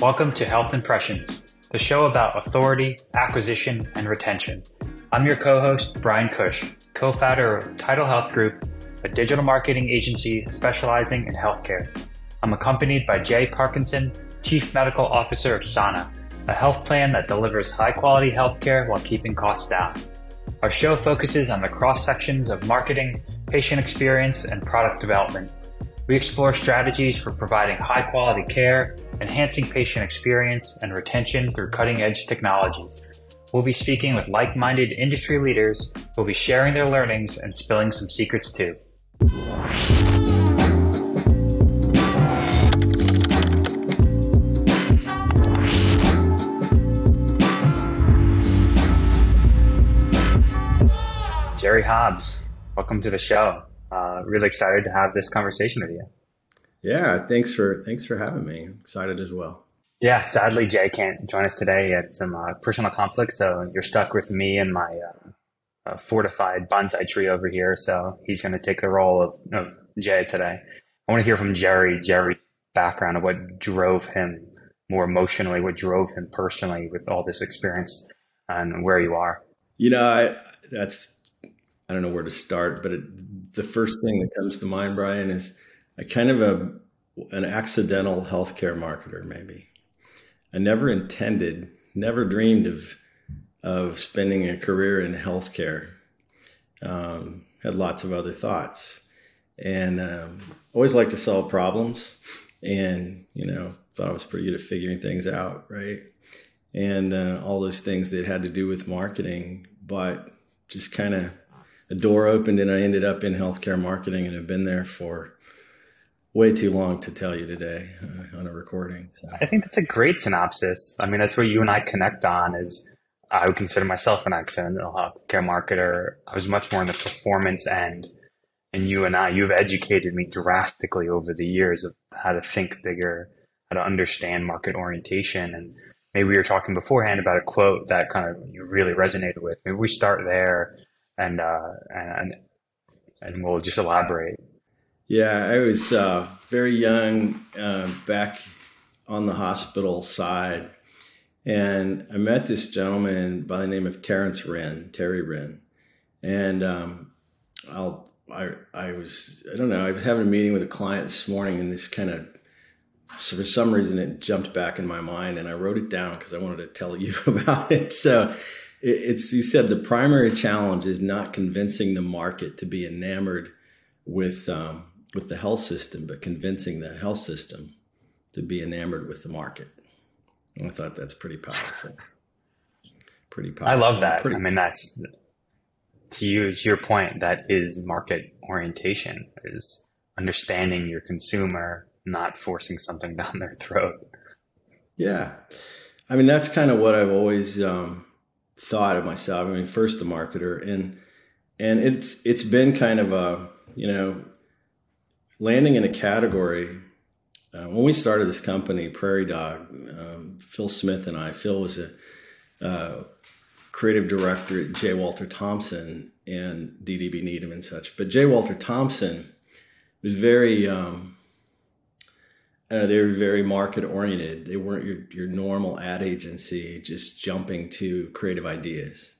Welcome to Health Impressions, the show about authority, acquisition, and retention. I'm your co host, Bryan Cush, co founder of Title Health Group, a digital marketing agency specializing in healthcare. I'm accompanied by Jay Parkinson, Chief Medical Officer of Sana, a health plan that delivers high quality healthcare while keeping costs down. Our show focuses on the cross sections of marketing, patient experience, and product development. We explore strategies for providing high quality care, enhancing patient experience, and retention through cutting edge technologies. We'll be speaking with like minded industry leaders who will be sharing their learnings and spilling some secrets too. Jerry Hobbs, welcome to the show. Uh, really excited to have this conversation with you. Yeah, thanks for thanks for having me. I'm excited as well. Yeah, sadly Jay can't join us today. He had some uh, personal conflict, so you're stuck with me and my uh, uh fortified bonsai tree over here. So he's going to take the role of, of Jay today. I want to hear from Jerry. Jerry's background of what drove him more emotionally, what drove him personally with all this experience, and where you are. You know, I, that's I don't know where to start, but it, the first thing that comes to mind, Bryan, is a kind of a an accidental healthcare marketer. Maybe I never intended, never dreamed of of spending a career in healthcare. Um, had lots of other thoughts, and um, always liked to solve problems, and you know thought I was pretty good at figuring things out, right? And uh, all those things that had to do with marketing, but just kind of the door opened and I ended up in healthcare marketing and have been there for way too long to tell you today uh, on a recording. So. I think that's a great synopsis. I mean, that's where you and I connect on is I would consider myself an accidental healthcare marketer. I was much more in the performance end. And you and I, you've educated me drastically over the years of how to think bigger, how to understand market orientation. And maybe we were talking beforehand about a quote that kind of you really resonated with. Maybe we start there and uh, and and we'll just elaborate. Yeah, I was uh, very young uh, back on the hospital side, and I met this gentleman by the name of Terrence Wren, Terry Wren, and um, I'll. I, I was I don't know I was having a meeting with a client this morning and this kind of so for some reason it jumped back in my mind and I wrote it down because I wanted to tell you about it. So it's you said the primary challenge is not convincing the market to be enamored with um, with the health system, but convincing the health system to be enamored with the market. And I thought that's pretty powerful. pretty powerful. I love that. Pretty- I mean, that's to you to your point. That is market orientation. Is understanding your consumer, not forcing something down their throat. Yeah, I mean that's kind of what I've always. Um, thought of myself. I mean, first a marketer, and and it's it's been kind of a you know landing in a category. Uh, when we started this company, Prairie Dog, um, Phil Smith and I. Phil was a uh, creative director at J. Walter Thompson and DDB Needham and such. But J. Walter Thompson was very um, know, they were very market oriented. They weren't your, your normal ad agency just jumping to creative ideas.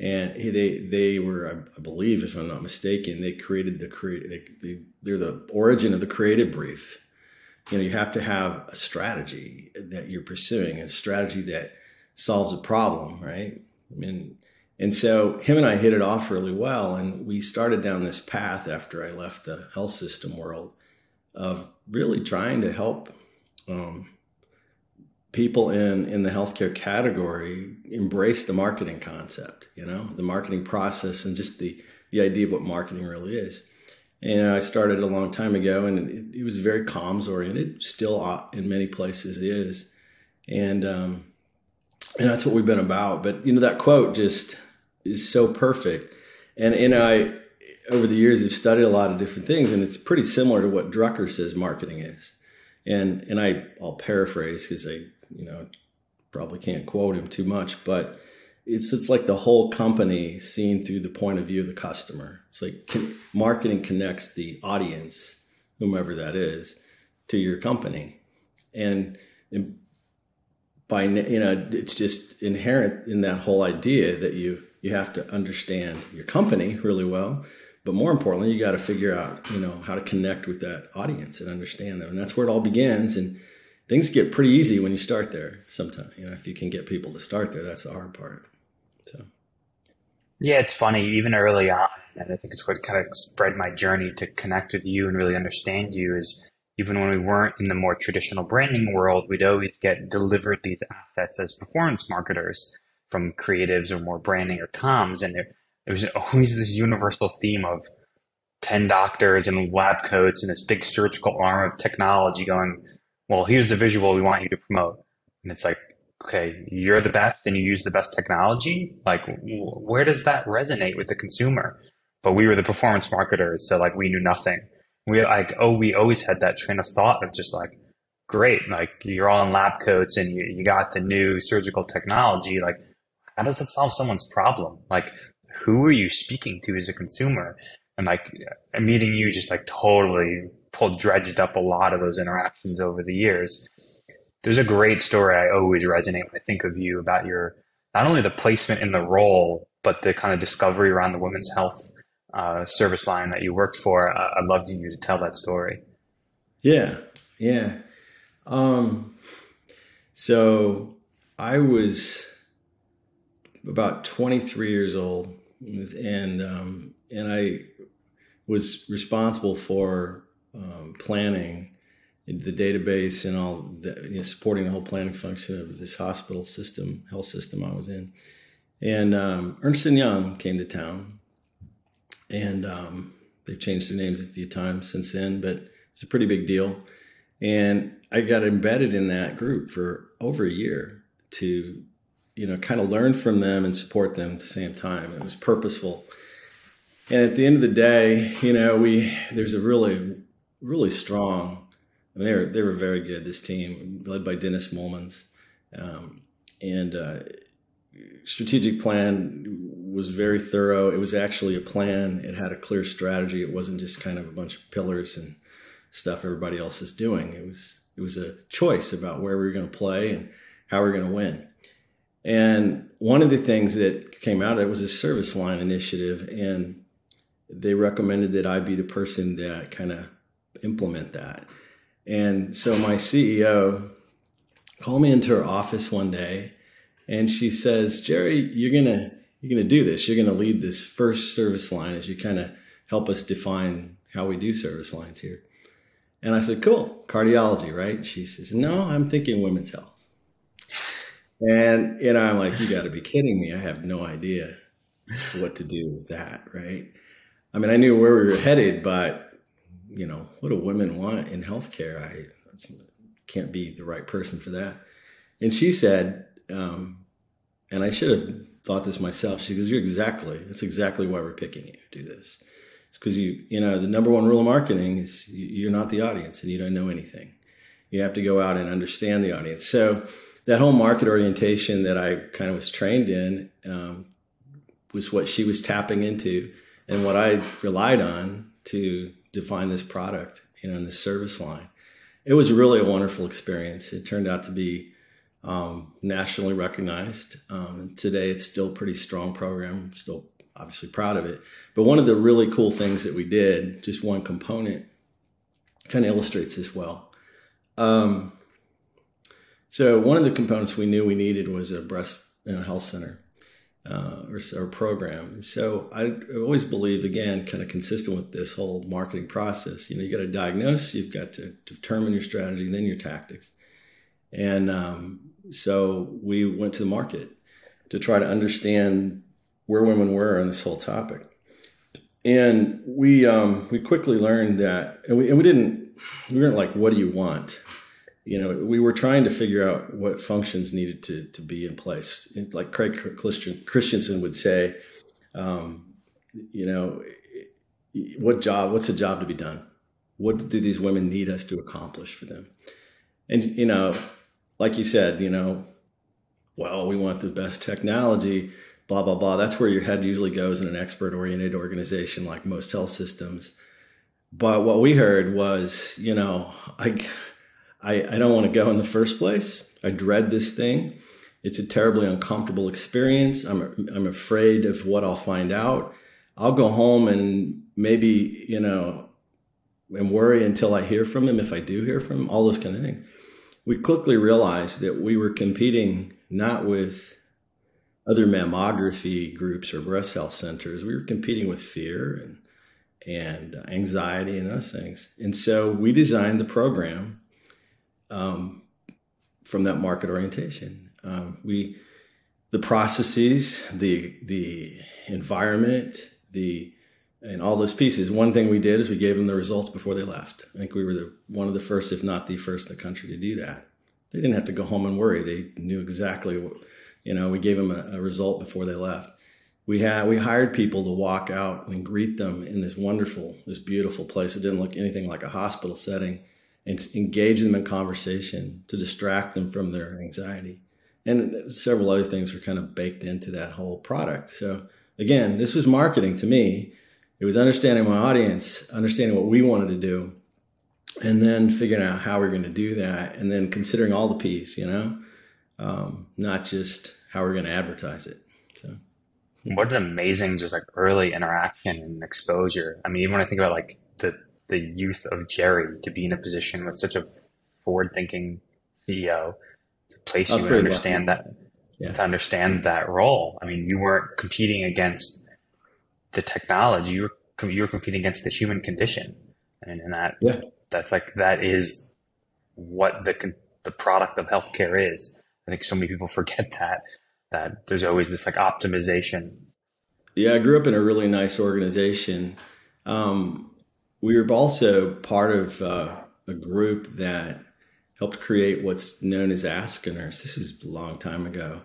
And they they were, I believe, if I'm not mistaken, they created the create. They, they, they're the origin of the creative brief. You know, you have to have a strategy that you're pursuing, a strategy that solves a problem, right? Mean, and so him and I hit it off really well, and we started down this path after I left the health system world of really trying to help um, people in in the healthcare category embrace the marketing concept you know the marketing process and just the the idea of what marketing really is. And i started a long time ago and it, it was very comms oriented still in many places is. And um, and that's what we've been about. But you know that quote just is so perfect. And and i over the years have studied a lot of different things, and it's pretty similar to what Drucker says marketing is. And and I I'll paraphrase because I you know probably can't quote him too much, but it's it's like the whole company seen through the point of view of the customer. It's like marketing connects the audience, whomever that is, to your company, and, and by you know it's just inherent in that whole idea that you you have to understand your company really well but more importantly you got to figure out you know how to connect with that audience and understand them. And that's where it all begins. And things get pretty easy when you start there sometimes you know if you can get people to start there that's the hard part. So. Yeah it's funny. Even early on and i think it's what kind of spread my journey to connect with you and really understand you is even when we weren't in the more traditional branding world we'd always get delivered these assets as performance marketers from creatives or more branding or comms. And there, there was always this universal theme of 10 doctors in lab coats and this big surgical arm of technology going well, here's the visual we want you to promote. And it's like, okay, you're the best and you use the best technology. Like, where does that resonate with the consumer? But we were the performance marketers. So like we knew nothing. We like, oh, we always had that train of thought of just like, great. Like you're all in lab coats and you, you got the new surgical technology. Like, how does it solve someone's problem? Like, who are you speaking to as a consumer? And like meeting you just like totally pulled dredged up a lot of those interactions over the years. There's a great story I always resonate when I think of you about your not only the placement in the role, but the kind of discovery around the women's health uh, service line that you worked for. I'd love you to tell that story. Yeah, yeah. Um, so I was about 23 years old, and um, and I was responsible for um, planning the database and all the, you know, supporting the whole planning function of this hospital system, health system I was in. And um, Ernst and Young came to town, and um, they've changed their names a few times since then, but it's a pretty big deal. And I got embedded in that group for over a year to, you know, kind of learn from them and support them at the same time. It was purposeful. And at the end of the day, you know, we there's a really really strong. They were they were very good. This team, led by Dennis Mulmans, um, and uh, strategic plan was very thorough. It was actually a plan. It had a clear strategy. It wasn't just kind of a bunch of pillars and stuff everybody else is doing. It was it was a choice about where we were going to play and how we are going to win. And one of the things that came out of that was a service line initiative, and they recommended that I be the person that kind of implement that. And so my CEO called me into her office one day and she says, Jerry, you're gonna you're gonna do this. You're gonna lead this first service line as you kind of help us define how we do service lines here. And I said, Cool, cardiology, right? She says, No, I'm thinking women's health. And you know, I'm like, you gotta be kidding me. I have no idea what to do with that, right? I mean, I knew where we were headed, but you know, what do women want in healthcare? I can't be the right person for that. And she said, um, and I should have thought this myself. She goes, "You're exactly. That's exactly why we're picking you to do this. It's because you, you know, the number one rule of marketing is you're not the audience and you don't know anything. You have to go out and understand the audience. So that whole market orientation that I kind of was trained in um, was what she was tapping into, and what I relied on to define this product, you know, in this service line. It was really a wonderful experience. It turned out to be um, nationally recognized. Um, today, it's still a pretty strong program. Still, obviously, proud of it. But one of the really cool things that we did, just one component, kind of illustrates this well. Um, so, one of the components we knew we needed was a breast health center uh, or, or, program. So I always believe, again, kind of consistent with this whole marketing process. You know, you got to diagnose, you've got to determine your strategy, then your tactics. And um, so we went to the market to try to understand where women were on this whole topic. And we um, we quickly learned that, and we, and we didn't we weren't like, what do you want? You know, we were trying to figure out what functions needed to, to be in place. Like Craig Christensen would say, um, you know, what job, what's a job to be done? What do these women need us to accomplish for them? And, you know, like you said, you know, well, we want the best technology, blah, blah, blah. That's where your head usually goes in an expert oriented organization like most health systems. But what we heard was, you know, I, I, I don't want to go in the first place. I dread this thing. It's a terribly uncomfortable experience. I'm, I'm afraid of what I'll find out. I'll go home and maybe, you know, and worry until I hear from him if I do hear from him, all those kind of things. We quickly realized that we were competing not with other mammography groups or breast health centers. We were competing with fear and and anxiety and those things. And so we designed the program um, from that market orientation. Um, we the processes, the the environment, the and all those pieces. One thing we did is we gave them the results before they left. I think we were the, one of the first, if not the first in the country to do that. They didn't have to go home and worry. They knew exactly what, you know, we gave them a, a result before they left. We had, we hired people to walk out and greet them in this wonderful, this beautiful place. It didn't look anything like a hospital setting and engage them in conversation to distract them from their anxiety. And several other things were kind of baked into that whole product. So again, this was marketing to me it was understanding my audience, understanding what we wanted to do, and then figuring out how we are going to do that, and then considering all the piece, you know, um, not just how we're going to advertise it. So, what an amazing, just like early interaction and exposure. I mean, even when I think about like the the youth of Jerry to be in a position with such a forward thinking CEO to place you and understand lucky. that yeah. to understand that role. I mean, you weren't competing against the technology, you were you were competing against the human condition, and, and that yeah. that's like that is what the the product of healthcare is. I think so many people forget that that there's always this like optimization. Yeah, I grew up in a really nice organization. Um, we were also part of uh, a group that helped create what's known as Ask-A-Nurse. This is a long time ago.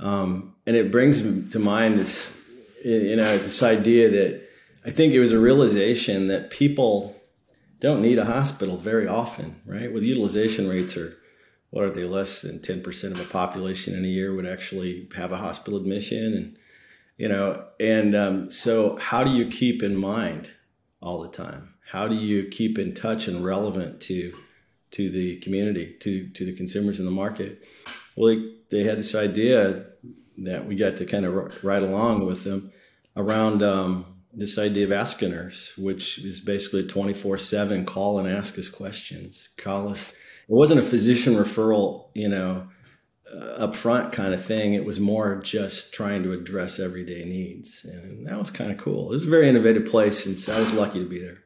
Um, and it brings to mind this you know, this idea that I think it was a realization that people don't need a hospital very often, right? With utilization rates are, what are they, less than 10% of a population in a year would actually have a hospital admission. And, you know, and um, so how do you keep in mind all the time? How do you keep in touch and relevant to, to the community, to, to the consumers in the market? Well, they, they had this idea that we got to kind of ride along with them around um, this idea of Ask-A-Nurse, which is basically 24 7 call and ask us questions. Call us. It wasn't a physician referral, you know, uh, upfront kind of thing. It was more just trying to address everyday needs. And that was kind of cool. It was a very innovative place. And so I was lucky to be there.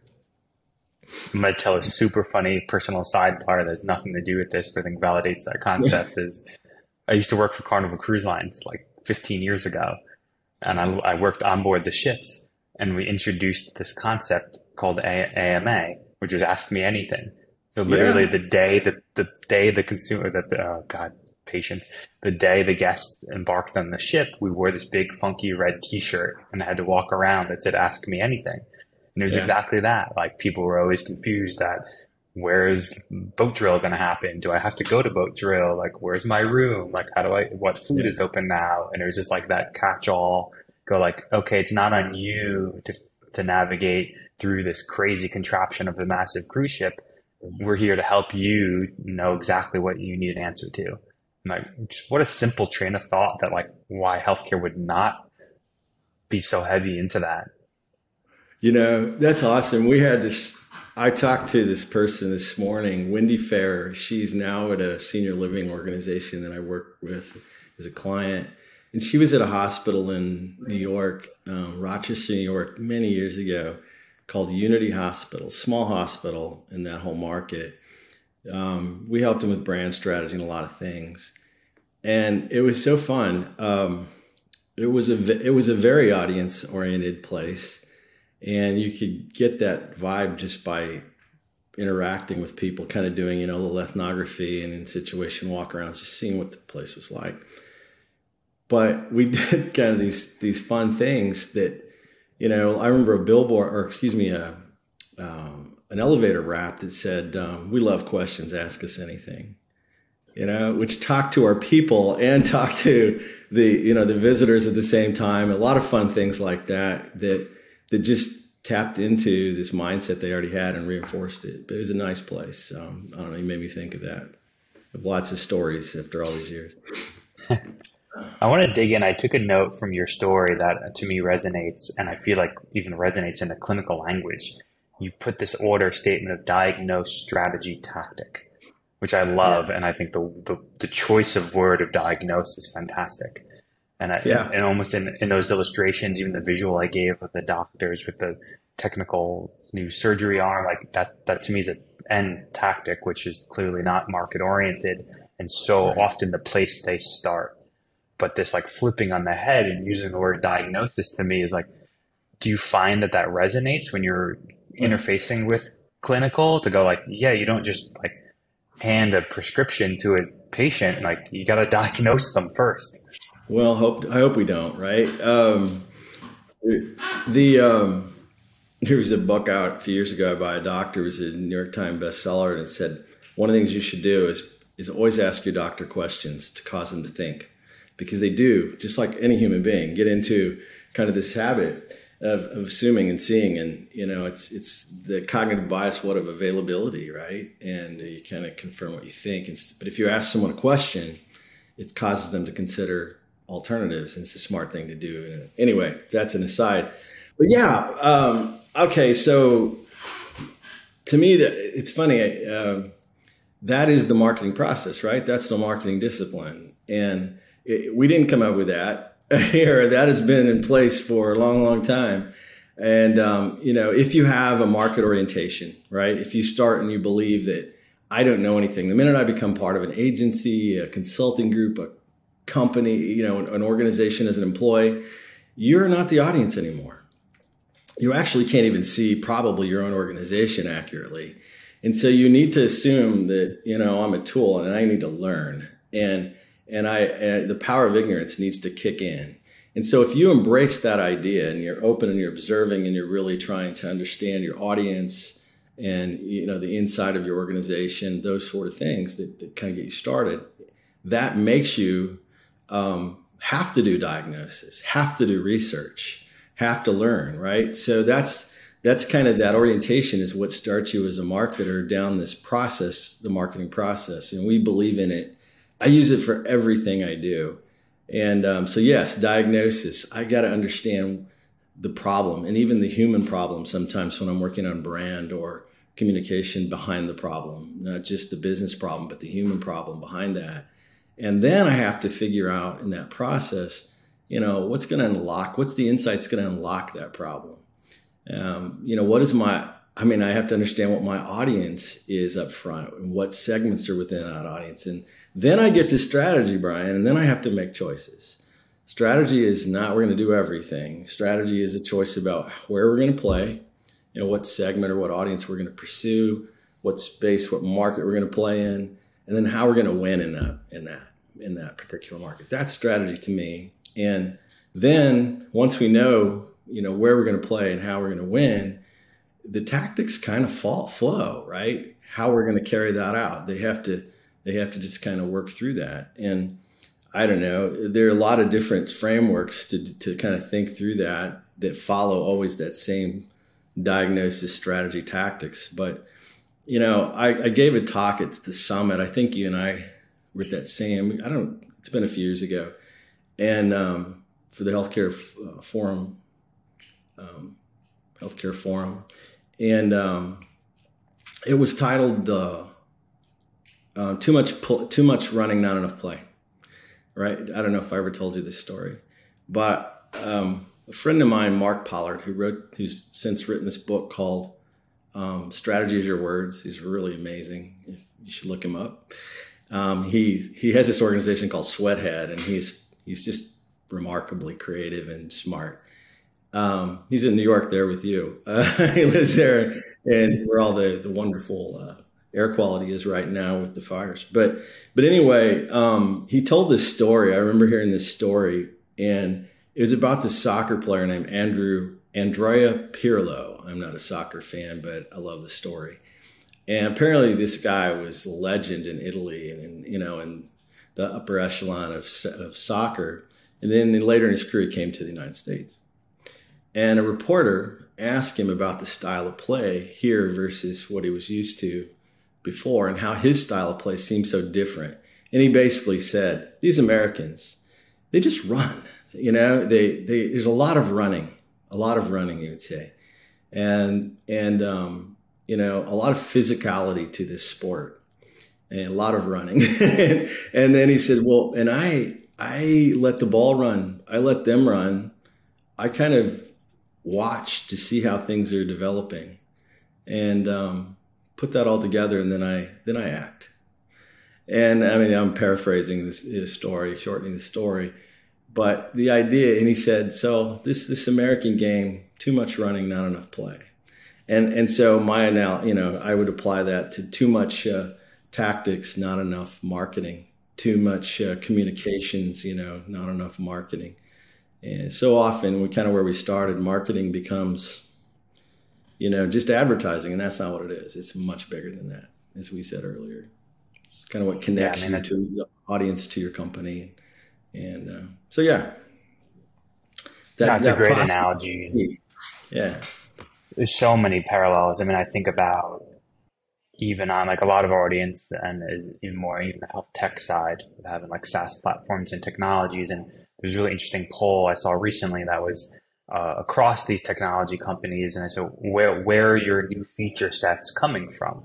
I'm going to tell a super funny personal sidebar that has nothing to do with this, but I think validates that concept is I used to work for Carnival Cruise Lines like 15 years ago and I, I, worked on board the ships and we introduced this concept called A- AMA, which was ask me anything. So literally yeah. the day that the day the consumer that the, oh God, patience, the day the guests embarked on the ship, we wore this big funky red t-shirt and I had to walk around that said, ask me anything. And it was yeah. exactly that. Like people were always confused that where's boat drill going to happen? Do I have to go to boat drill? Like, where's my room? Like, how do I, what food yeah. is open now? And it was just like that catch all go like, okay, it's not on you to, to navigate through this crazy contraption of a massive cruise ship. We're here to help you know exactly what you need an answer to. Like, just what a simple train of thought that like why healthcare would not be so heavy into that. You know, that's awesome. We had this I talked to this person this morning, Wendy Fair. She's now at a senior living organization that I work with as a client. And she was at a hospital in New York, um, Rochester, New York, many years ago called Unity Hospital, small hospital in that whole market. Um, we helped him with brand strategy and a lot of things. And it was so fun. Um, it was a it was a very audience oriented place and you could get that vibe just by interacting with people, kind of doing you know a little ethnography and in situation walk arounds, just seeing what the place was like. But we did kind of these these fun things that you know. I remember a billboard, or excuse me, a um, an elevator rap that said, um, "We love questions. Ask us anything." You know, which talked to our people and talked to the you know the visitors at the same time. A lot of fun things like that that that just tapped into this mindset they already had and reinforced it. But it was a nice place. Um, I don't know. You made me think of that. Of lots of stories after all these years. I want to dig in. I took a note from your story that to me resonates, and I feel like even resonates in the clinical language. You put this order statement of diagnose, strategy, tactic, which I love, yeah. and I think the, the, the choice of word of diagnose is fantastic. And I, yeah. and almost in, in those illustrations, even the visual I gave of the doctors with the technical new surgery arm, like that, that to me is an end tactic, which is clearly not market oriented and so right. often the place they start. But this like flipping on the head and using the word diagnosis to me is like, do you find that that resonates when you're interfacing with clinical to go like, yeah, you don't just like hand a prescription to a patient. Like you got to diagnose them first. Well, hope I hope we don't, right? Um, the um, here was a book out a few years ago by a doctor. It was a New York Times bestseller, and it said one of the things you should do is is always ask your doctor questions to cause them to think, because they do, just like any human being, get into kind of this habit of, of assuming and seeing, and you know, it's it's the cognitive bias, what of availability, right? And you kind of confirm what you think. And, but if you ask someone a question, it causes them to consider alternatives, and it's a smart thing to do. Anyway, that's an aside. But yeah, um, okay. So to me, that it's funny. Um, that is the marketing process, right? That's the marketing discipline, and it, we didn't come up with that here. That has been in place for a long, long time. And um, you know, if you have a market orientation, right? If you start and you believe that I don't know anything, the minute I become part of an agency, a consulting group, a company, you know, an organization as an employee, you're not the audience anymore. You actually can't even see probably your own organization accurately. And so you need to assume that, you know, I'm a tool and I need to learn. And and I and the power of ignorance needs to kick in. And so if you embrace that idea and you're open and you're observing and you're really trying to understand your audience and you know the inside of your organization, those sort of things that, that kind of get you started, that makes you um, have to do diagnosis, have to do research, have to learn, right? So that's that's kind of that orientation is what starts you as a marketer down this process, the marketing process, and we believe in it. I use it for everything I do, and um, so yes, diagnosis. I got to understand the problem and even the human problem sometimes when I'm working on brand or communication behind the problem, not just the business problem, but the human problem behind that. And then I have to figure out in that process, you know, what's going to unlock, what's the insights going to unlock that problem? Um, you know, what is my, I mean, I have to understand what my audience is up front and what segments are within that audience. And then I get to strategy, Bryan, and then I have to make choices. Strategy is not we're going to do everything. Strategy is a choice about where we're going to play, you know, what segment or what audience we're going to pursue, what space, what market we're going to play in, and then how we're going to win in that in that in that particular market. That's strategy to me. And then once we know, you know, where we're going to play and how we're going to win, the tactics kind of fall flow, right? How we're going to carry that out. They have to they have to just kind of work through that. And I don't know, there are a lot of different frameworks to to kind of think through that that follow always that same diagnosis strategy tactics, but you know, I, I, gave a talk at the summit. I think you and I were at that same. I don't. It's been a few years ago, and um, for the healthcare f- uh, forum, um, healthcare forum, and um, it was titled "The uh, Too Much Too Much Running, Not Enough Play." Right? I don't know if I ever told you this story, but um, a friend of mine, Mark Pollard, who wrote, who's since written this book called um, Strategy is Your Words. He's really amazing. You should look him up. Um, he he has this organization called Sweathead, and he's he's just remarkably creative and smart. Um, he's in New York there with you. Uh, he lives there, and where all the the wonderful uh, air quality is right now with the fires. But but anyway, um, he told this story. I remember hearing this story, and it was about this soccer player named Andrew Andrea Pirlo. I'm not a soccer fan, but I love the story. And apparently, this guy was a legend in Italy and, in, you know, in the upper echelon of, of soccer. And then later in his career, he came to the United States. And a reporter asked him about the style of play here versus what he was used to before and how his style of play seemed so different. And he basically said, These Americans, they just run. You know, they, they there's a lot of running, a lot of running, he would say. And and um, you know, a lot of physicality to this sport and a lot of running. and then he said, Well, and I I let the ball run. I let them run. I kind of watch to see how things are developing. And um, put that all together, and then I then I act. And I mean, I'm paraphrasing this his story, shortening the story, but the idea. And he said, "So this this American game, too much running, not enough play." And and so my anal, you know, I would apply that to too much uh, tactics, not enough marketing, too much uh, communications, you know, not enough marketing. And so often, we kind of where we started, marketing becomes you know, just advertising, and that's not what it is. It's much bigger than that, as we said earlier. It's kind of what connects yeah, I mean, you to the audience to your company, and uh, so yeah. That, that's that a great analogy. Yeah, there's so many parallels. I mean, I think about even on like a lot of our audience and is even more even the health tech side of having like SaaS platforms and technologies. And there's a really interesting poll I saw recently that was uh, across these technology companies, and I said, where where are your new feature sets coming from?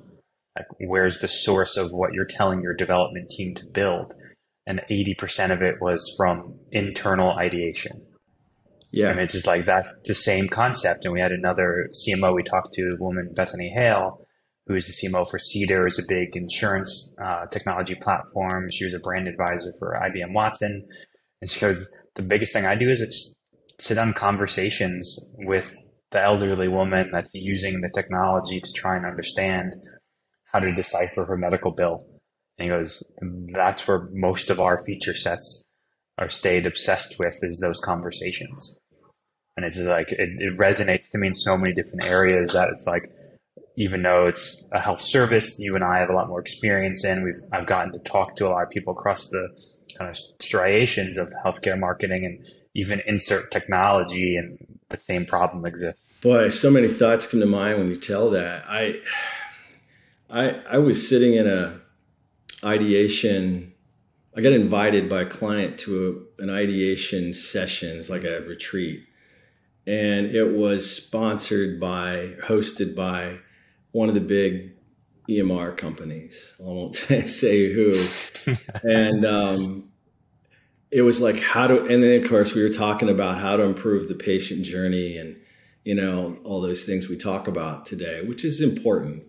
Like, where's the source of what you're telling your development team to build? And 80% of it was from internal ideation. Yeah. And it's just like that, the same concept. And we had another CMO we talked to, a woman, Bethany Hale, who is the CMO for Cedar, is a big insurance uh, technology platform. She was a brand advisor for IBM Watson. And she goes, the biggest thing I do is it's sit on conversations with the elderly woman that's using the technology to try and understand how to decipher her medical bill. And he goes, that's where most of our feature sets are stayed obsessed with is those conversations. And it's like, it, it resonates to me in so many different areas that it's like, even though it's a health service you and I have a lot more experience in, we've, I've gotten to talk to a lot of people across the kind of striations of healthcare marketing and even insert technology and the same problem exists. Boy, so many thoughts come to mind when you tell that. I I I was sitting in a ideation I got invited by a client to a, an ideation session. It's like a retreat. And it was sponsored by, hosted by one of the big EMR companies. I won't say who. and um, it was like how to and then of course we were talking about how to improve the patient journey and you know all those things we talk about today which is important.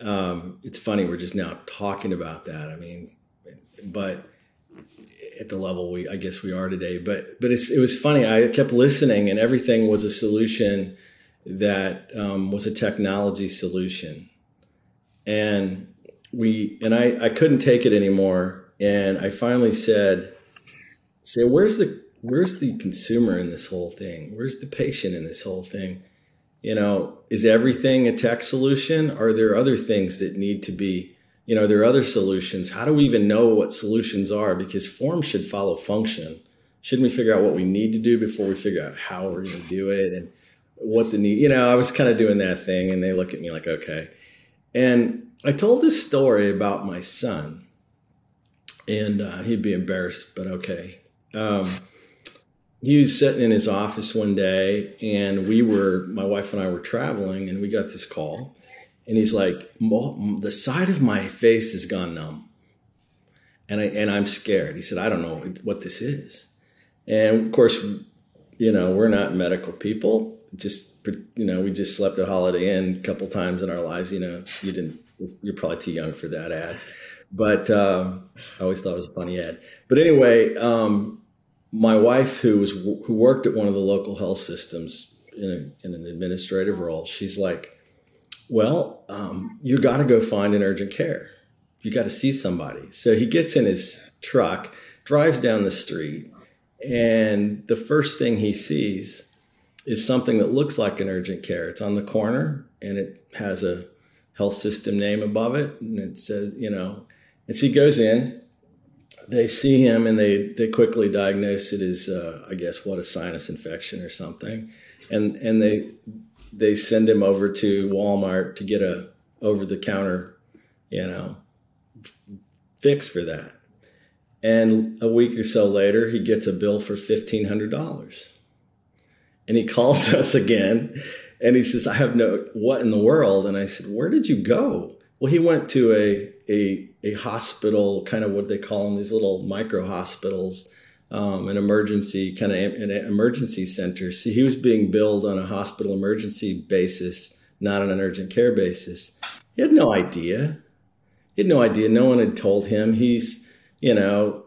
Um, it's funny we're just now talking about that i mean but at the level we i guess we are today but but it was funny i kept listening and everything was a solution that um, was a technology solution. And we and i i couldn't take it anymore and i finally said say where's the where's the consumer in this whole thing? Where's the patient in this whole thing? You know is everything a tech solution? Are there other things that need to be you know are there other solutions? How do we even know what solutions are? Because form should follow function. Shouldn't we figure out what we need to do before we figure out how we're going to do it and what the need you know i was kind of doing that thing and they look at me like okay. And i told this story about my son and uh, he'd be embarrassed but okay um, he was sitting in his office one day, and we were, my wife and I were traveling, and we got this call. And he's like, the side of my face has gone numb. And, I, and I'm scared. He said, I don't know what this is. And of course, you know, we're not medical people. Just, you know, we just slept at Holiday Inn a couple times in our lives. You know, you didn't, you're probably too young for that ad. But um, I always thought it was a funny ad. But anyway, um, my wife, who was who worked at one of the local health systems in, a, in an administrative role, she's like, "Well, um, you got to go find an urgent care. You got to see somebody." So he gets in his truck, drives down the street, and the first thing he sees is something that looks like an urgent care. It's on the corner, and it has a health system name above it, and it says, you know, and so he goes in they see him and they they quickly diagnose it as uh, I guess what a sinus infection or something. and and they they send him over to Walmart to get a over the counter, you know, fix for that. And a week or so later, he gets a bill for fifteen hundred dollars, and he calls us again, and he says, "I have no what in the world." And I said, "Where did you go?" Well, he went to a a a hospital, kind of what they call them, these little micro hospitals um, an emergency kind of an emergency center. See, he was being billed on a hospital emergency basis, not on an urgent care basis. He had no idea. He had no idea. No one had told him. He's, you know,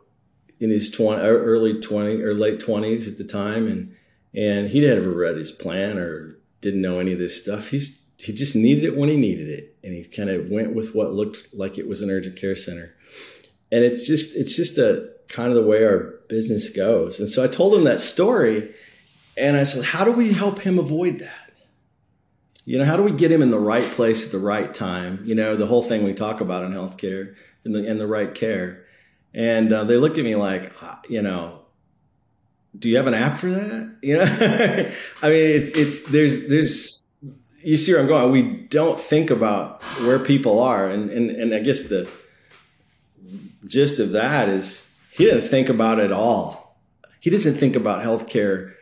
in his 20, early 20 or late 20s at the time. And, and he never read his plan or didn't know any of this stuff. He's, he just needed it when he needed it. And he kind of went with what looked like it was an urgent care center. And it's just, it's just a, kind of the way our business goes. And so I told him that story and I said, how do we help him avoid that? You know, how do we get him in the right place at the right time? You know, the whole thing we talk about in healthcare and the, and the right care. And uh, they looked at me like, you know, do you have an app for that? You know, I mean, it's, it's, there's, there's, you see where I'm going. We don't think about where people are. And, and, and I guess the gist of that is, he didn't think about it all. He doesn't think about healthcare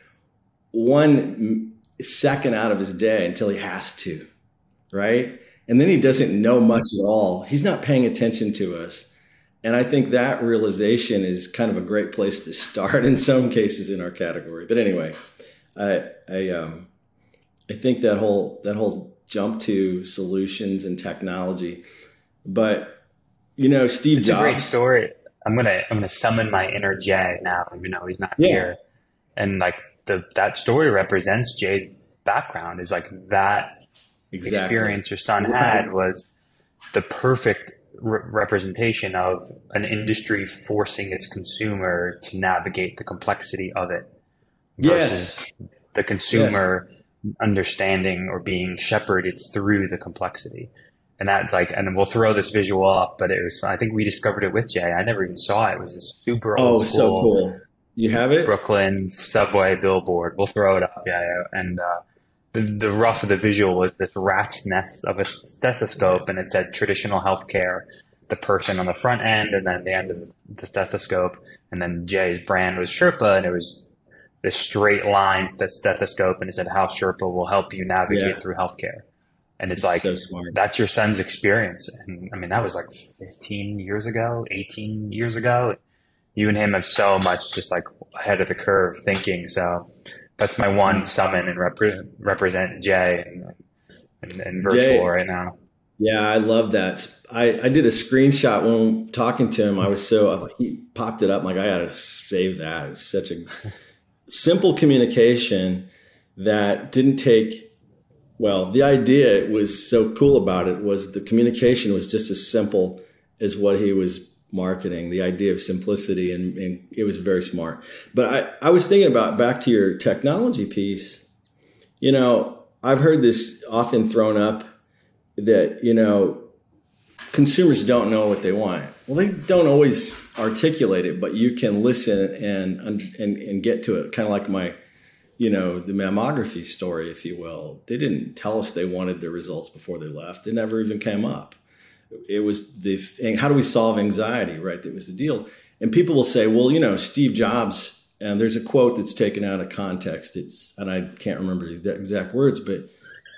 one second out of his day until he has to, right? And then he doesn't know much at all. He's not paying attention to us. And I think that realization is kind of a great place to start in some cases in our category. But anyway, I I um I think that whole that whole jump to solutions and technology. But you know, Steve it's Jobs. a great story. I'm gonna I'm gonna summon my inner Jay now, even though he's not yeah. here. And like the that story represents Jay's background is like that exactly. experience your son had was the perfect re- representation of an industry forcing its consumer to navigate the complexity of it versus yes. the consumer yes. Understanding or being shepherded through the complexity and that's like, and we'll throw this visual up, but it was, I think we discovered it with Jay. I never even saw it. It was a super old. Oh, so cool. You have it? Brooklyn subway billboard. We'll throw it up. Yeah. yeah. And, uh, the, the rough of the visual was this rat's nest of a stethoscope and it said traditional healthcare, the person on the front end and then the end of the stethoscope. And then Jay's brand was Sherpaa and it was this straight line, the stethoscope. And it said how Sherpaa will help you navigate yeah. through healthcare. And it's, it's like, so that's your son's experience. And I mean, that was like 15 years ago, 18 years ago. You and him have so much just like ahead of the curve thinking. So that's my one mm. summon and repre- represent Jay and, and, and virtual Jay, right now. Yeah, I love that. I, I did a screenshot when talking to him. I was so I he popped it up. I'm like I gotta save that. It's such a simple communication that didn't take well, the idea was so cool about it was the communication was just as simple as what he was marketing, the idea of simplicity, and, and it was very smart. But I, I was thinking about back to your technology piece, you know, I've heard this often thrown up that, you know, consumers don't know what they want. Well, they don't always articulate it, but you can listen and and and get to it. Kind of like my you know, the mammography story, if you will. They didn't tell us they wanted their results before they left. It never even came up. It was the how do we solve anxiety, right? That was the deal. And people will say, well, you know, Steve Jobs, and there's a quote that's taken out of context. It's, and I can't remember the exact words, but,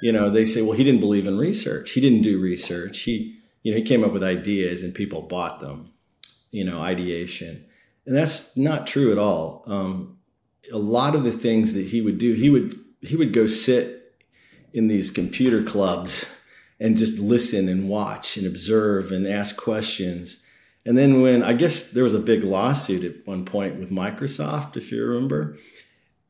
you know, they say, well, he didn't believe in research. He didn't do research. He, you know, he came up with ideas and people bought them, you know, ideation. And that's not true at all. Um, a lot of the things that he would do, he would he would go sit in these computer clubs and just listen and watch and observe and ask questions. And then when I guess there was a big lawsuit at one point with Microsoft, if you remember,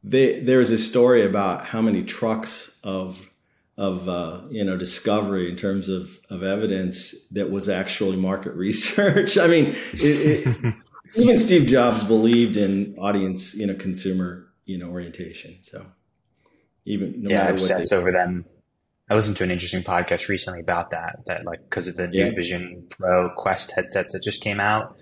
they, there was a story about how many trucks of of uh, you know discovery in terms of of evidence that was actually market research. I mean, it, it, even Steve Jobs believed in audience, you know, consumer, you know, orientation. So even no yeah, I obsess over them. I listened to an interesting podcast recently about that. That like because of the new. Vision Pro Quest headsets that just came out,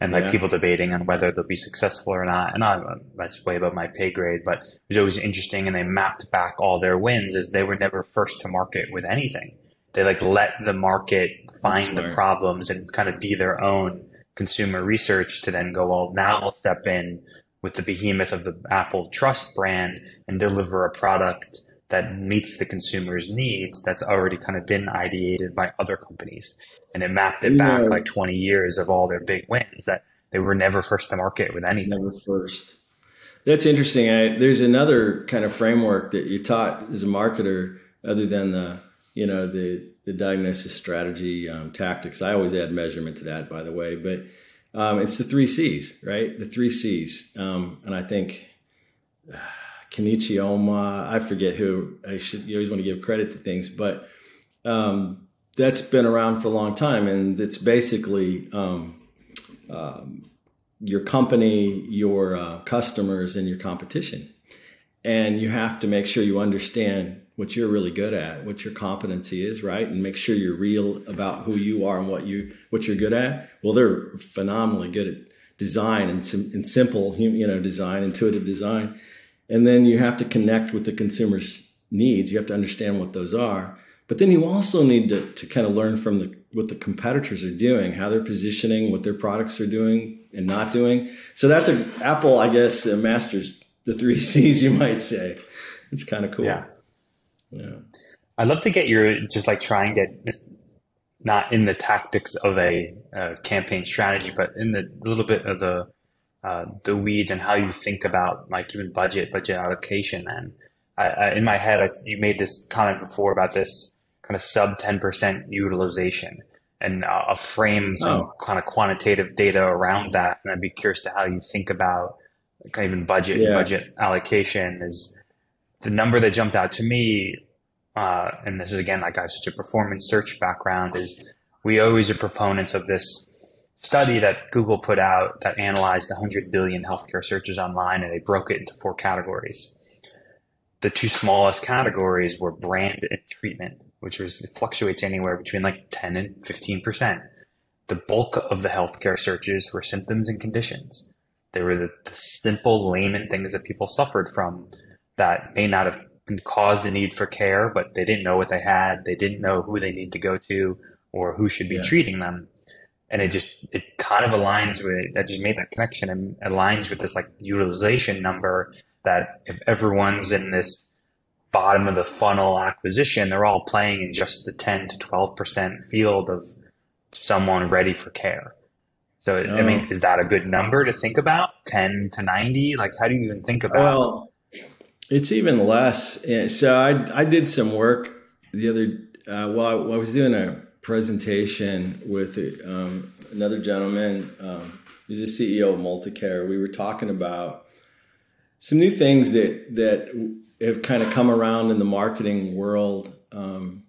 and like yeah. people debating on whether they'll be successful or not. And I, that's way above my pay grade, but it was always interesting. And they mapped back all their wins as they were never first to market with anything. They like let the market find the problems and kind of be their own consumer research to then go, well, now I'll step in with the behemoth of the Apple Trust brand and deliver a product that meets the consumer's needs that's already kind of been ideated by other companies. And it mapped it back like 20 years of all their big wins that they were never first to market with anything. Never first. That's interesting. I, there's another kind of framework that you taught as a marketer, other than the you know the the diagnosis strategy um, tactics. I always add measurement to that, by the way, but um, it's the three C's, right? The three C's, um, and I think. Uh, Kenichi Ohmae. I forget who. I should. You always want to give credit to things, but um, that's been around for a long time, and it's basically um, um, your company, your uh, customers, and your competition. And you have to make sure you understand what you're really good at, what your competency is, right? And make sure you're real about who you are and what you what you're good at. Well, they're phenomenally good at design and, and simple, you know, design, intuitive design and then you have to connect with the consumer's needs. You have to understand what those are. But then you also need to, to kind of learn from the, what the competitors are doing, how they're positioning, what their products are doing and not doing. So that's a Apple, I guess, uh, masters the three C's, you might say. It's kind of cool. Yeah. Yeah. I'd love to get your just like try and get not in the tactics of a uh, campaign strategy, but in the little bit of the uh, the weeds and how you think about like even budget, budget allocation. And I, I, in my head, I, you made this comment before about this kind of sub 10% utilization and uh, I'll frame some oh. kind of quantitative data around that. And I'd be curious to how you think about kind of even budget, yeah. budget allocation is the number that jumped out to me. Uh, and this is again, like I have such a performance search background is we always are proponents of this study that Google put out that analyzed 100 billion healthcare searches online and they broke it into four categories. The two smallest categories were brand and treatment, which was it fluctuates anywhere between like 10 and 15%. The bulk of the healthcare searches were symptoms and conditions. They were the, the simple layman things that people suffered from that may not have caused a need for care, but they didn't know what they had. They didn't know who they need to go to or who should be yeah. treating them and it just it kind of aligns with that just made that connection and aligns with this like utilization number that if everyone's in this bottom of the funnel acquisition they're all playing in just the 10 to 12% field of someone ready for care. So oh. i mean is that a good number to think about? 10 to 90 like how do you even think about well it's even less. So i i did some work the other uh, while I was doing a presentation with um, another gentleman. Um, he's the CEO of Multicare. We were talking about some new things that that have kind of come around in the marketing world. Um,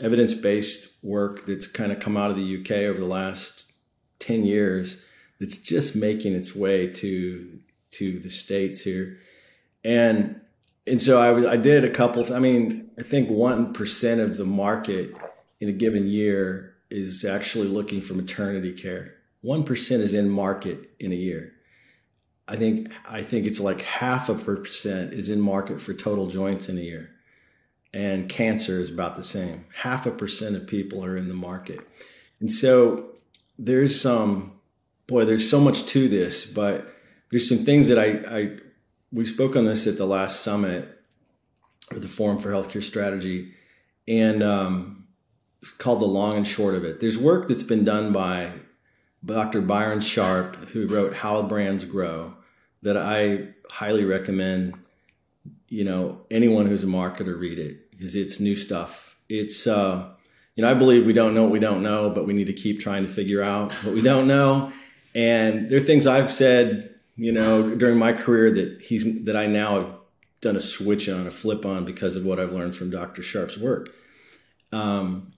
Evidence based work that's kind of come out of the UK over the last ten years. That's just making its way to to the states here, and and so I, I did a couple. I mean, I think one percent of the market in a given year is actually looking for maternity care. 1% is in market in a year. I think I think it's like half a percent is in market for total joints in a year. And cancer is about the same. Half a percent of people are in the market. And so there's some boy, there's so much to this, but there's some things that I, I we spoke on this at the last summit or the Forum for Healthcare Strategy. And um, called The Long and Short of It. There's work that's been done by Dr. Byron Sharp, who wrote How Brands Grow, that I highly recommend. You know, anyone who's a marketer read it because it's new stuff. It's, uh, you know, I believe we don't know what we don't know, but we need to keep trying to figure out what we don't know. And there are things I've said, you know, during my career that he's that I now have done a switch on, a flip on because of what I've learned from Dr. Sharp's work. Um,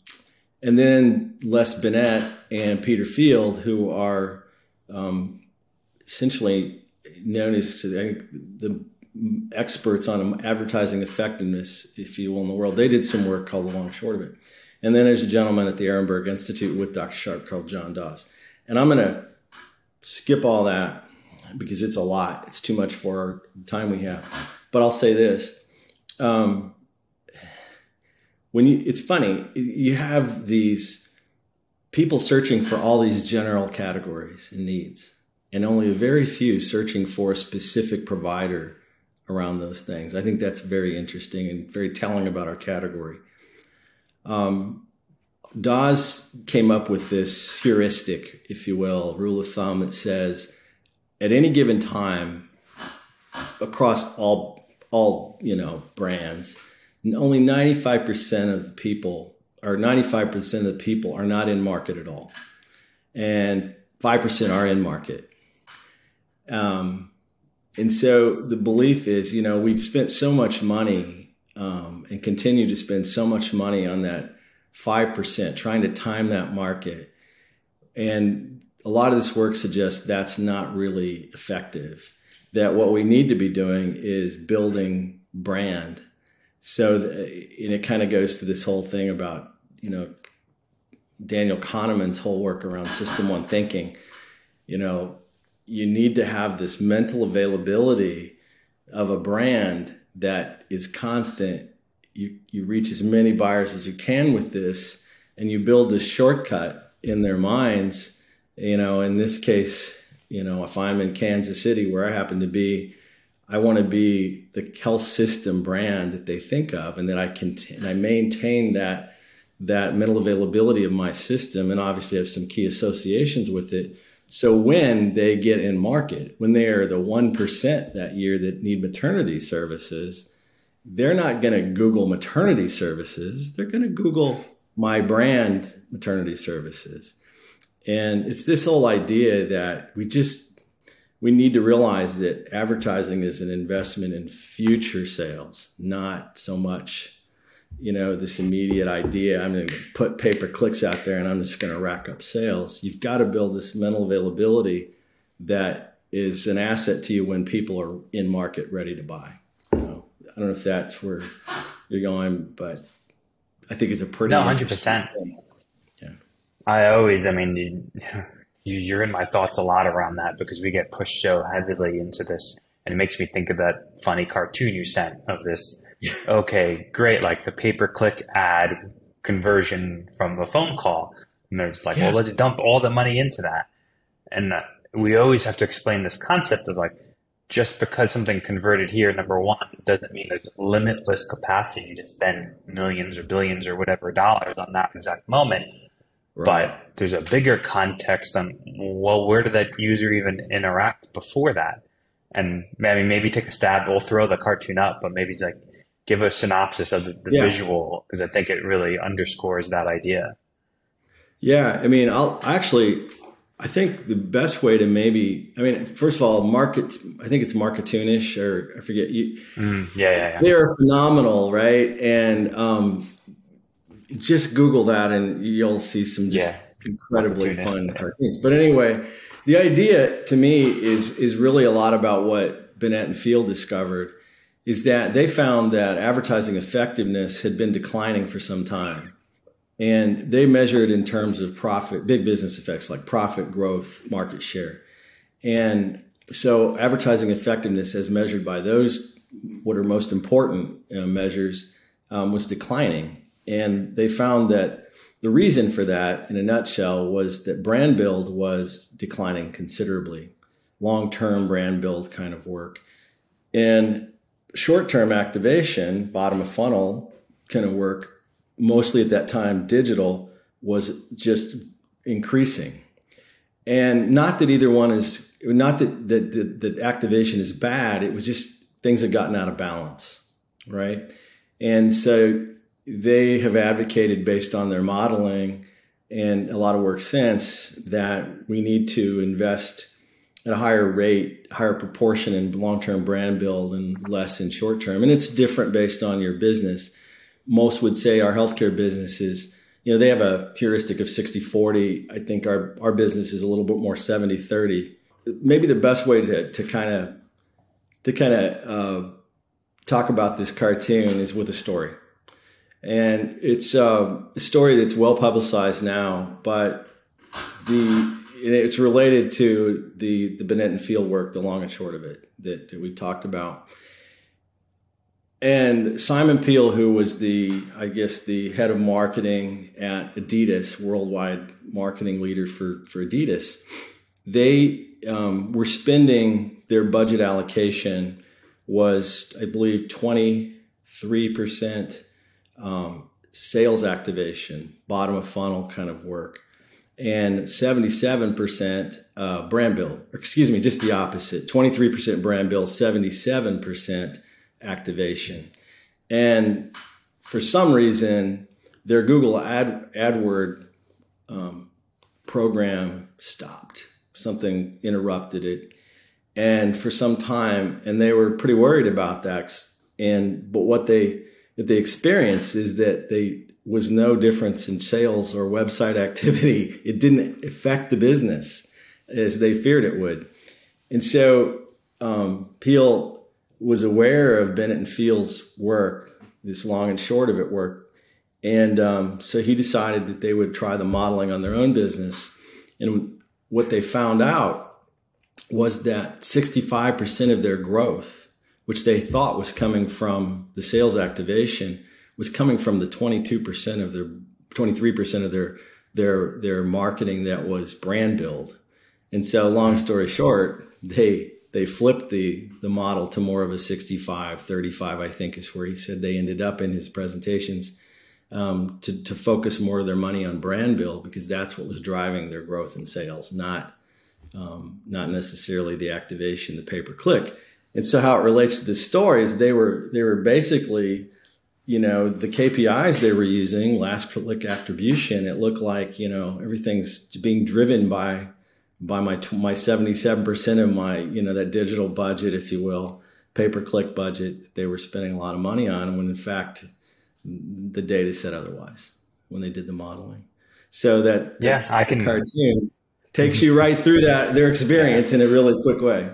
and then Les Binet and Peter Field, who are um, essentially known as the experts on advertising effectiveness, if you will, in the world. They did some work called The Long Short of It. And then there's a gentleman at the Ehrenberg Institute with Dr. Sharp called John Dawes. And I'm going to skip all that because it's a lot. It's too much for our time we have. But I'll say this. Um, when you, it's funny, you have these people searching for all these general categories and needs, and only a very few searching for a specific provider around those things. I think that's very interesting and very telling about our category. Um, Dawes came up with this heuristic, if you will, rule of thumb that says at any given time across all all you know brands, only 95% of the people or 95% of the people are not in market at all. And 5% are in market. Um, and so the belief is, you know, we've spent so much money um, and continue to spend so much money on that 5%, trying to time that market. And a lot of this work suggests that's not really effective. That what we need to be doing is building brand. So, and it kind of goes to this whole thing about, you know, Daniel Kahneman's whole work around system one thinking. You know, you need to have this mental availability of a brand that is constant you you reach as many buyers as you can with this, and you build this shortcut in their minds. You know, in this case, you know, if I'm in Kansas City where I happen to be, I want to be the health system brand that they think of, and that I can and I maintain that that mental availability of my system, and obviously have some key associations with it. So when they get in market, when they are the one percent that year that need maternity services, they're not going to Google maternity services. They're going to Google my brand maternity services. And it's this whole idea that we just we need to realize that advertising is an investment in future sales, not so much you know this immediate idea i'm going to put pay per clicks out there and i'm just going to rack up sales. You've got to build this mental availability that is an asset to you when people are in market ready to buy. So I don't know if that's where you're going, but I think it's a pretty no, hundred percent. Yeah, I always, I mean, you, you're in my thoughts a lot around that because we get pushed so heavily into this, and it makes me think of that funny cartoon you sent of this. okay, great, like the pay per click ad conversion from a phone call, and they're just like, yeah. well, let's dump all the money into that, and uh, we always have to explain this concept of like just because something converted here, number one, doesn't mean there's limitless capacity to spend millions or billions or whatever dollars on that exact moment. Right. But there's a bigger context on, well, where did that user even interact before that? And I maybe, maybe take a stab. We'll throw the cartoon up, but maybe like give a synopsis of the, the yeah. visual because I think it really underscores that idea. Yeah. I mean, I'll actually, I think the best way to maybe, I mean, first of all, market, I think it's Marketoonist or I forget you. Mm, yeah, yeah, yeah, They're phenomenal, right? And um, just Google that and you'll see some just yeah. incredibly fun cartoons. But anyway, the idea to me is is really a lot about what Binet and Field discovered is that they found that advertising effectiveness had been declining for some time and they measured it in terms of profit, big business effects like profit growth, market share. And so advertising effectiveness as measured by those, what are most important you know, measures, um, was declining. And they found that the reason for that, in a nutshell, was that brand build was declining considerably, long term brand build kind of work. And short term activation, bottom of funnel kind of work mostly at that time digital was just increasing. And not that either one is not that that, that, that activation is bad it was just things had gotten out of balance right? And so they have advocated based on their modeling and a lot of work since that we need to invest at a higher rate, higher proportion in long-term brand build and less in short-term. And it's different based on your business most would say our healthcare business is, you know, they have a heuristic of 60 40. I think our, our business is a little bit more 70 30. Maybe the best way to, to kind of, to kind of uh, talk about this cartoon is with a story. And it's uh, a story that's well publicized now, but the it's related to the the Binet field work, the long and short of it that, that we talked about. And Simon Peel, who was the, I guess, the head of marketing at Adidas, worldwide marketing leader for, for Adidas, they um, were spending their budget allocation was, I believe, 23% um, sales activation, bottom of funnel kind of work, and 77% uh, brand build. excuse me, just the opposite 23% brand build, 77% activation. And for some reason, their Google Ad AdWord um, program stopped. Something interrupted it, and for some time, and they were pretty worried about that. And but what they what they experienced is that they was no difference in sales or website activity. It didn't affect the business as they feared it would. And so um, Peel was aware of Binet and Fields' work, this long and short of it work. And um, so he decided that they would try the modeling on their own business. And what they found out was that 65% of their growth, which they thought was coming from the sales activation, was coming from the 22% of their 23% of their their their marketing that was brand build. And so long story short, they they flipped the the model to more of a 65 35 i think is where he said they ended up in his presentations um, to, to focus more of their money on brand build because that's what was driving their growth in sales not um, not necessarily the activation the pay per click and so how it relates to the story is they were they were basically you know the kpis they were using last click attribution it looked like you know everything's being driven by by my my 77% of my you know that digital budget if you will pay per click budget they were spending a lot of money on when in fact the data said otherwise when they did the modeling. So that yeah i can cartoon takes you right through that their experience in a really quick way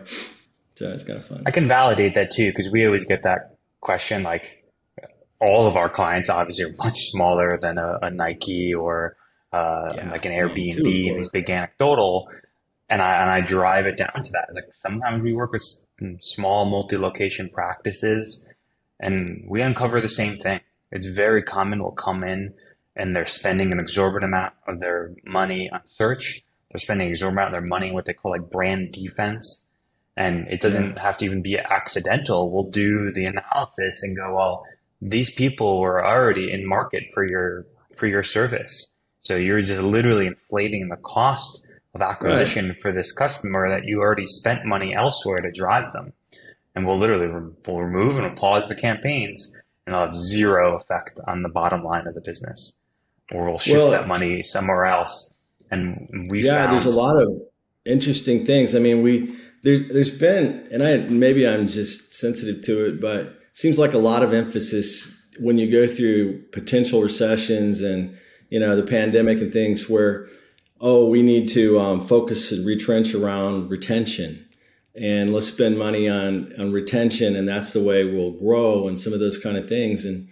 so it's kind of fun i can validate that too because we always get that question like all of our clients obviously are much smaller than a, a nike or uh, yeah, like an Airbnb and these big anecdotal and I and I drive it down to that. Like sometimes we work with small multi-location practices, and we uncover the same thing. It's very common. We'll come in and they're spending an exorbitant amount of their money on search. They're spending an exorbitant amount of their money on what they call like brand defense. And it doesn't have to even be accidental. We'll do the analysis and go, well, these people were already in market for your for your service. So you're just literally inflating the cost of acquisition right. for this customer that you already spent money elsewhere to drive them. And we'll literally re- we'll remove and we'll pause the campaigns and it'll have zero effect on the bottom line of the business. Or we'll shift well, that money somewhere else. And we Yeah, found- there's a lot of interesting things. I mean, we there's there's been and I maybe I'm just sensitive to it, but seems like a lot of emphasis when you go through potential recessions and you know the pandemic and things where oh, we need to um, focus and retrench around retention and let's spend money on, on retention and that's the way we'll grow and some of those kind of things. And,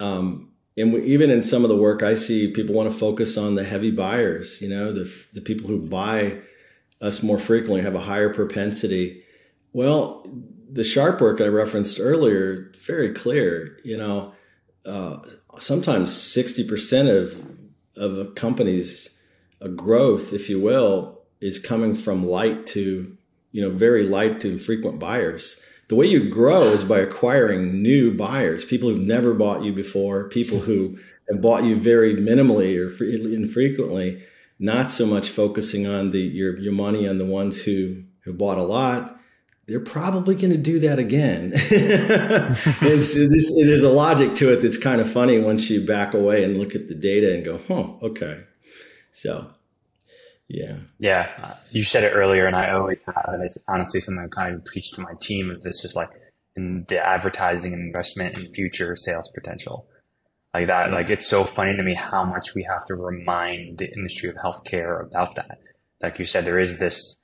um, and we, even in some of the work I see, people want to focus on the heavy buyers, you know, the, the people who buy us more frequently have a higher propensity. Well, the sharp work I referenced earlier, very clear, you know, uh, sometimes 60% of, of companies a growth, if you will, is coming from light to, you know, very light to frequent buyers. The way you grow is by acquiring new buyers, people who've never bought you before, people who have bought you very minimally or infrequently, not so much focusing on the your your money on the ones who have bought a lot. They're probably going to do that again. it's, it's, there's a logic to it that's kind of funny once you back away and look at the data and go, "Huh, okay, so, yeah. Yeah. You said it earlier, and I always have. And it's honestly something I kind of preach to my team of this is like in the advertising and investment in future sales potential. Like that, like it's so funny to me how much we have to remind the industry of healthcare about that. Like you said, there is this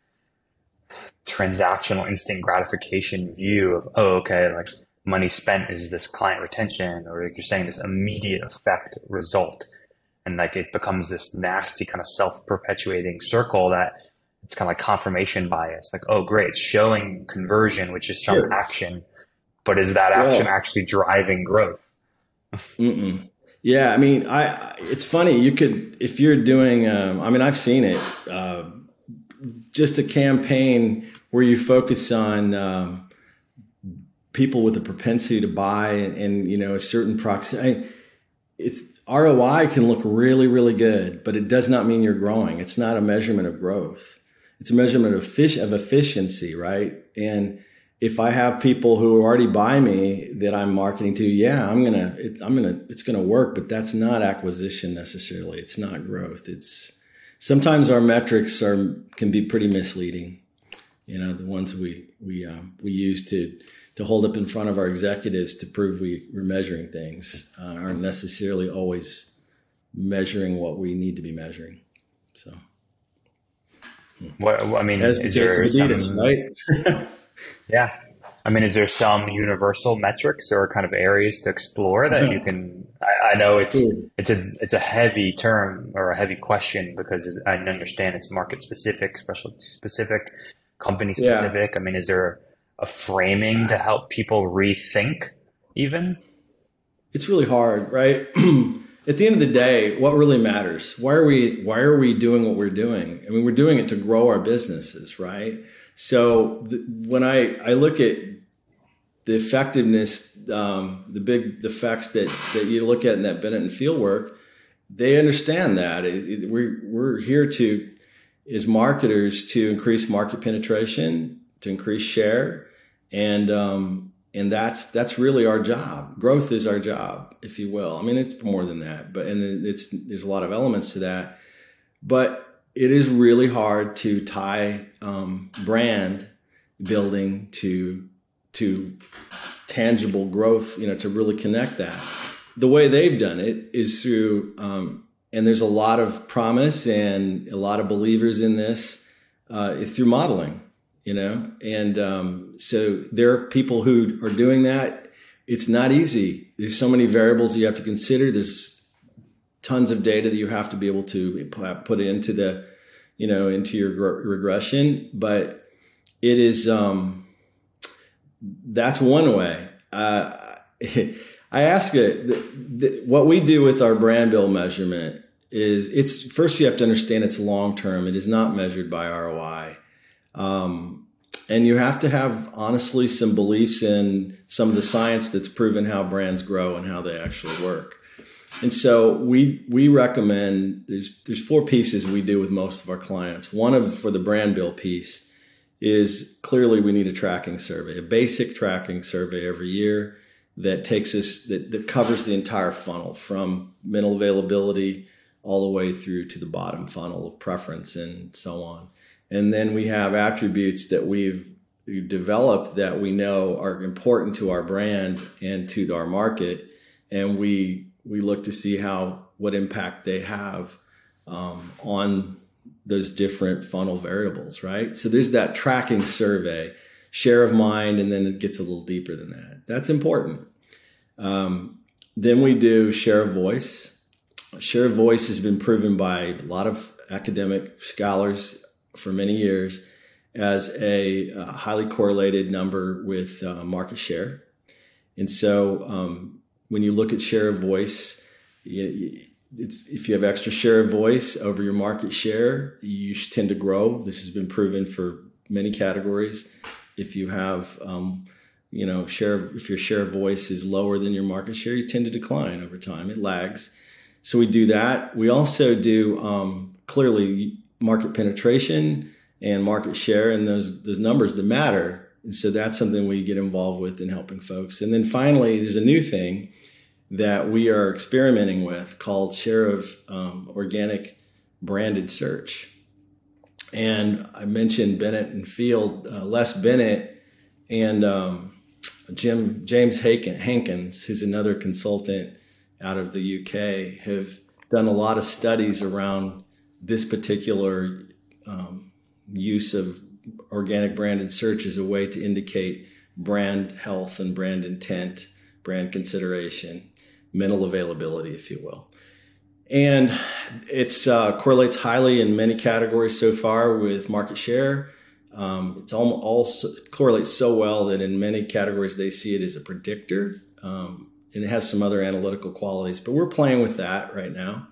transactional instant gratification view of, oh, okay, like money spent is this client retention, or like you're saying, this immediate effect result and like it becomes this nasty kind of self-perpetuating circle that it's kind of like confirmation bias like oh great it's showing conversion which is some sure. action but is that action yeah. actually driving growth Mm-mm. yeah i mean i it's funny you could if you're doing um, i mean i've seen it uh, just a campaign where you focus on um, people with a propensity to buy and, and you know a certain proximity it's ROI can look really, really good, but it does not mean you're growing. It's not a measurement of growth. It's a measurement of fish of efficiency, right? And if I have people who already buy me that I'm marketing to, yeah, I'm gonna, it, I'm gonna, it's gonna work, but that's not acquisition necessarily. It's not growth. It's sometimes our metrics are can be pretty misleading. You know, the ones we we um, we use to to hold up in front of our executives to prove we, we're measuring things uh, aren't necessarily always measuring what we need to be measuring. So, what I mean, As is the there Adidas, some, right? yeah, I mean, is there some universal metrics or kind of areas to explore that you mm-hmm. can? I, I, know it's mm. it's a it's a heavy term or a heavy question because I understand it's market specific, special specific, company specific. Yeah. I mean, is there a framing to help people rethink even? It's really hard, right? At the end of the day, what really matters? Why are we why are we doing what we're doing? I mean, we're doing it to grow our businesses, right? So the, when I I look at the effectiveness, um, the big the facts that that you look at in that Binet and field work, they understand that it, it, we're we're here to as marketers to increase market penetration, to increase share, and um, and that's that's really our job. Growth is our job, if you will. I mean, it's more than that, but and it's there's a lot of elements to that, but it is really hard to tie um, brand building to to tangible growth. You know, to really connect that. The way they've done it is through, um, and there's a lot of promise and a lot of believers in this uh, through modeling you know and um, so there are people who are doing that it's not easy there's so many variables you have to consider there's tons of data that you have to be able to put into the you know into your regression but it is um, that's one way. Uh, i ask it what we do with our brand bill measurement is it's first you have to understand it's long term it is not measured by roi um, and you have to have honestly some beliefs in some of the science that's proven how brands grow and how they actually work. And so we we recommend there's there's four pieces we do with most of our clients. One of for the brand build piece is clearly we need a tracking survey, a basic tracking survey every year that takes us that, that covers the entire funnel from mental availability all the way through to the bottom funnel of preference and so on. And then we have attributes that we've developed that we know are important to our brand and to our market. And we, we look to see how, what impact they have um, on those different funnel variables, right? So there's that tracking survey, share of mind, and then it gets a little deeper than that. That's important. Um, then we do share of voice. Share of voice has been proven by a lot of academic scholars for many years as a, highly correlated number with uh, market share. And so um, when you look at share of voice, if you have extra share of voice over your market share, you tend to grow. This has been proven for many categories. If you have, um, you know, share if your share of voice is lower than your market share, you tend to decline over time. It lags. So we do that. We also do um, clearly market penetration and market share and those those numbers that matter. And so that's something we get involved with in helping folks. And then finally, there's a new thing that we are experimenting with called share of um, organic branded search. And I mentioned Binet and Field, uh, Les Binet and um, Jim James Haken, Hankins, who's another consultant out of the UK, have done a lot of studies around this particular um, use of organic branded search as a way to indicate brand health and brand intent, brand consideration, mental availability, if you will. and it uh, correlates highly in many categories so far with market share. Um, it's all, also correlates so well that in many categories they see it as a predictor, um, and it has some other analytical qualities. But we're playing with that right now,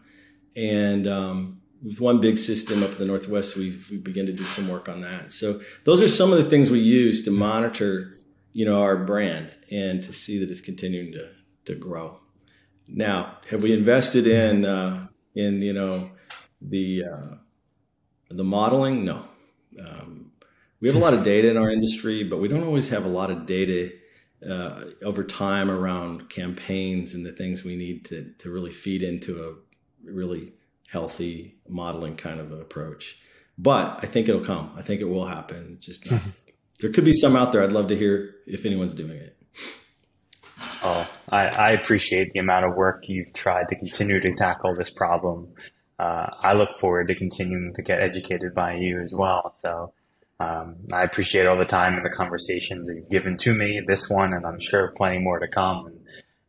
and um, with one big system up in the northwest, we've we begin to do some work on that. So those are some of the things we use to monitor, you know, our brand and to see that it's continuing to to grow. Now, have we invested in uh, in you know the uh, the modeling? No. Um, we have a lot of data in our industry, but we don't always have a lot of data uh, over time around campaigns and the things we need to to really feed into a really healthy modeling kind of approach. But I think it'll come. I think it will happen. just not, there could be some out there. I'd love to hear if anyone's doing it. Oh, I, I, appreciate the amount of work you've tried to continue to tackle this problem. Uh, I look forward to continuing to get educated by you as well. So um, I appreciate all the time and the conversations you've given to me, this one, and I'm sure plenty more to come. And,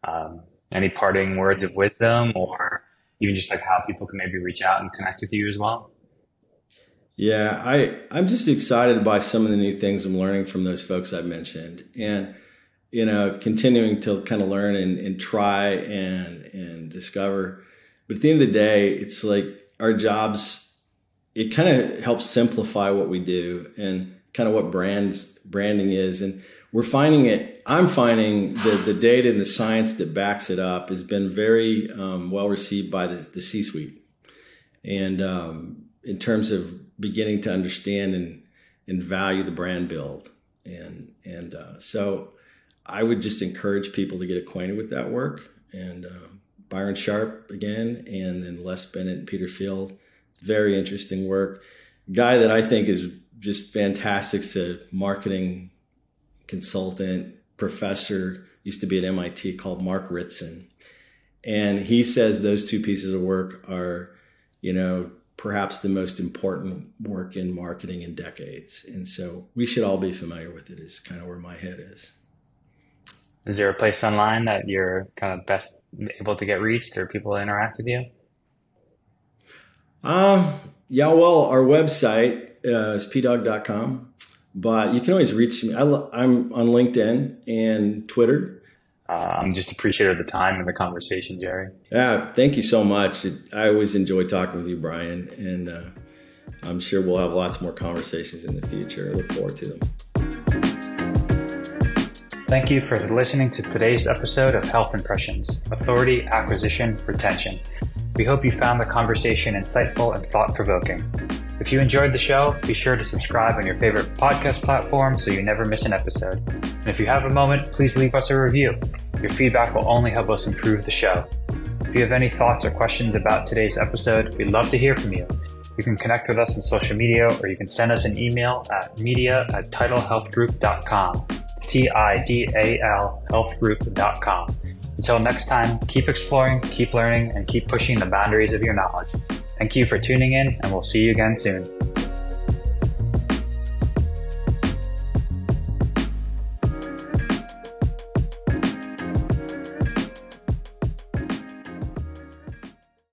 um, any parting words of wisdom or even just like how people can maybe reach out and connect with you as well? Yeah, I, I'm just excited by some of the new things I'm learning from those folks I've mentioned. And you know, continuing to kind of learn and, and try and and discover. But at the end of the day, it's like our jobs. It kind of helps simplify what we do and kind of what brands branding is, and we're finding it. I'm finding the the data and the science that backs it up has been very um, well received by the, the C-suite, and um, in terms of beginning to understand and and value the brand build, and and uh, so I would just encourage people to get acquainted with that work. And um, Byron Sharp again, and then Les Binet and Peter Field. It's very interesting work. Guy that I think is just fantastic. a marketing consultant, professor, used to be at MIT called Mark Ritson. And he says those two pieces of work are, you know, perhaps the most important work in marketing in decades. And so we should all be familiar with it, is kind of where my head is. Is there a place online that you're kind of best able to get reached or people interact with you? Um, yeah, well, our website uh, is pdog.com, but you can always reach me. I, am on LinkedIn and Twitter. Uh, I'm just appreciative of the time and the conversation, Jerry. Yeah, thank you so much. It, I always enjoy talking with you, Bryan, and uh, I'm sure we'll have lots more conversations in the future. I look forward to them. Thank you for listening to today's episode of Health Impressions Authority, Acquisition, Retention. We hope you found the conversation insightful and thought provoking. If you enjoyed the show, be sure to subscribe on your favorite podcast platform so you never miss an episode. And if you have a moment, please leave us a review. Your feedback will only help us improve the show. If you have any thoughts or questions about today's episode, we'd love to hear from you. You can connect with us on social media or you can send us an email at media at tidalhealthgroup.com. T-I-D-A-L healthgroup.com. Until next time, keep exploring, keep learning, and keep pushing the boundaries of your knowledge. Thank you for tuning in, and we'll see you again soon.